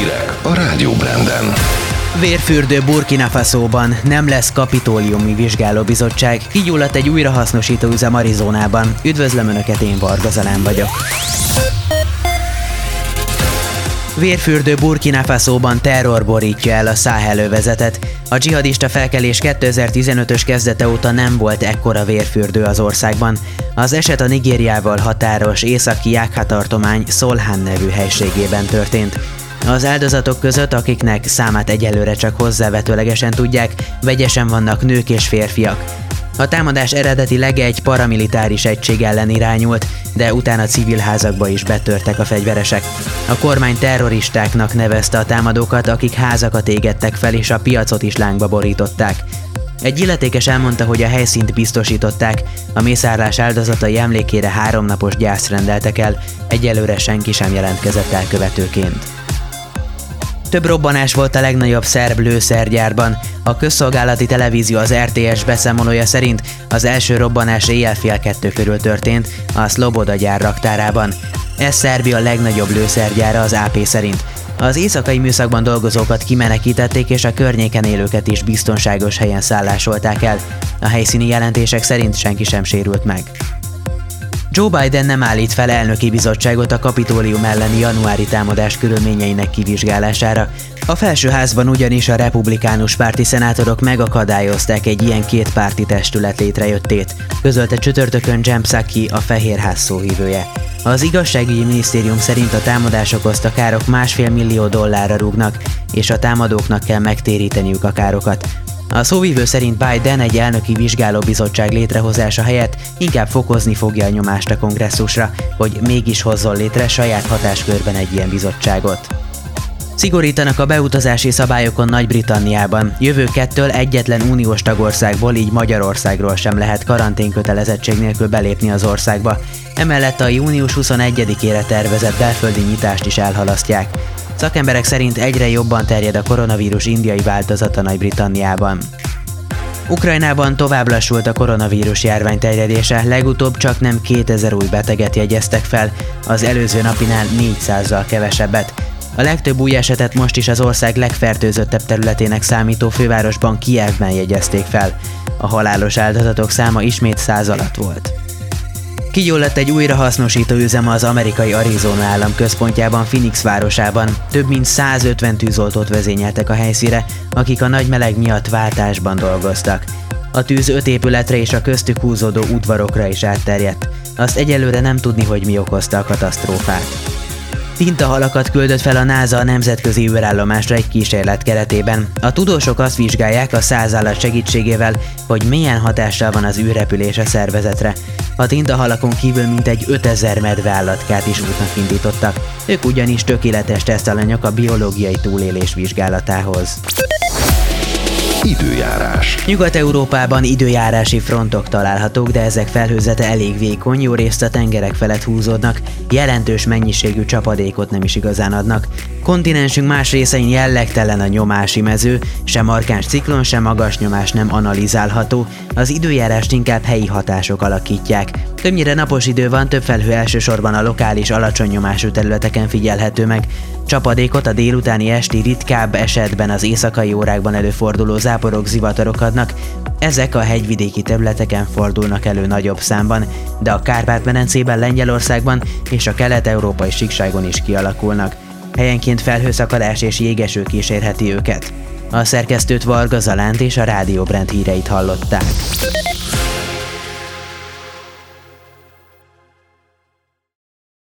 Hírek a Rádió Branden. Vérfürdő Burkina Faso-ban nem lesz kapitóliumi vizsgálóbizottság, kigyulladt egy újrahasznosító üzem Arizonában. Üdvözlöm Önöket, én Varga Zalán vagyok. Vérfürdő Burkina Faso-ban terror borítja el a száhelővezetet. A dzsihadista felkelés 2015-ös kezdete óta nem volt ekkora vérfürdő az országban. Az eset a Nigériával határos északi Jákha tartomány Szolhán nevű helységében történt. Az áldozatok között, akiknek számát egyelőre csak hozzávetőlegesen tudják, vegyesen vannak nők és férfiak. A támadás eredetileg egy paramilitáris egység ellen irányult, de utána civil házakba is betörtek a fegyveresek. A kormány terroristáknak nevezte a támadókat, akik házakat égettek fel és a piacot is lángba borították. Egy illetékes elmondta, hogy a helyszínt biztosították, a mészárlás áldozatai emlékére háromnapos gyászt rendeltek el, egyelőre senki sem jelentkezett elkövetőként. Több robbanás volt a legnagyobb szerb lőszergyárban. A közszolgálati televízió az RTS beszámolója szerint az első robbanás éjjel fél kettő körül történt a Sloboda gyár raktárában. Ez Szerbia legnagyobb lőszergyára az AP szerint. Az éjszakai műszakban dolgozókat kimenekítették és a környéken élőket is biztonságos helyen szállásolták el. A helyszíni jelentések szerint senki sem sérült meg. Joe Biden nem állít fel elnöki bizottságot a kapitólium elleni januári támadás körülményeinek kivizsgálására. A felsőházban ugyanis a republikánus párti szenátorok megakadályozták egy ilyen két párti testület létrejöttét, közölte csütörtökön Jem Psaki, a Fehérház szóhívője. Az igazságügyi minisztérium szerint a támadás okozta károk másfél millió dollárra rúgnak, és a támadóknak kell megtéríteniük a károkat. A szóvívő szerint Biden egy elnöki vizsgálóbizottság létrehozása helyett inkább fokozni fogja a nyomást a kongresszusra, hogy mégis hozzon létre saját hatáskörben egy ilyen bizottságot. Szigorítanak a beutazási szabályokon Nagy-Britanniában. Jövőkettől egyetlen uniós tagországból, így Magyarországról sem lehet karanténkötelezettség nélkül belépni az országba. Emellett a június 21-ére tervezett belföldi nyitást is elhalasztják. Szakemberek szerint egyre jobban terjed a koronavírus indiai változata Nagy-Britanniában. Ukrajnában tovább lassult a koronavírus járvány terjedése, legutóbb csak nem 2000 új beteget jegyeztek fel, az előző napinál 400-zal kevesebbet. A legtöbb új esetet most is az ország legfertőzöttebb területének számító fővárosban Kievben jegyezték fel. A halálos áldozatok száma ismét száz alatt volt. Kigyulladt egy újrahasznosító üzem az amerikai Arizona állam központjában Phoenix városában. Több mint 150 tűzoltót vezényeltek a helyszíre, akik a nagy meleg miatt váltásban dolgoztak. A tűz öt épületre és a köztük húzódó udvarokra is átterjedt. Azt egyelőre nem tudni, hogy mi okozta a katasztrófát. Tintahalakat küldött fel a NASA a nemzetközi űrállomásra egy kísérlet keretében. A tudósok azt vizsgálják a százállat segítségével, hogy milyen hatással van az űrrepülés a szervezetre. A tintahalakon kívül mintegy 5000 medve állatkát is útnak indítottak. Ők ugyanis tökéletes tesztalanyok a biológiai túlélés vizsgálatához. Időjárás. Nyugat-Európában időjárási frontok találhatók, de ezek felhőzete elég vékony, jó részt a tengerek felett húzódnak, jelentős mennyiségű csapadékot nem is igazán adnak. Kontinensünk más részein jellegtelen a nyomási mező, sem markáns ciklon, sem magas nyomás nem analizálható, az időjárást inkább helyi hatások alakítják. Többnyire napos idő van, több felhő elsősorban a lokális alacsony nyomású területeken figyelhető meg. Csapadékot a délutáni esti ritkább esetben az éjszakai órákban előforduló záporok, zivatarok adnak, ezek a hegyvidéki területeken fordulnak elő nagyobb számban, de a Kárpát-medencében, Lengyelországban és a kelet-európai síkságon is kialakulnak. Helyenként felhőszakadás és jégeső kísérheti őket. A szerkesztőt Varga Zalánt és a Rádió Brand híreit hallották.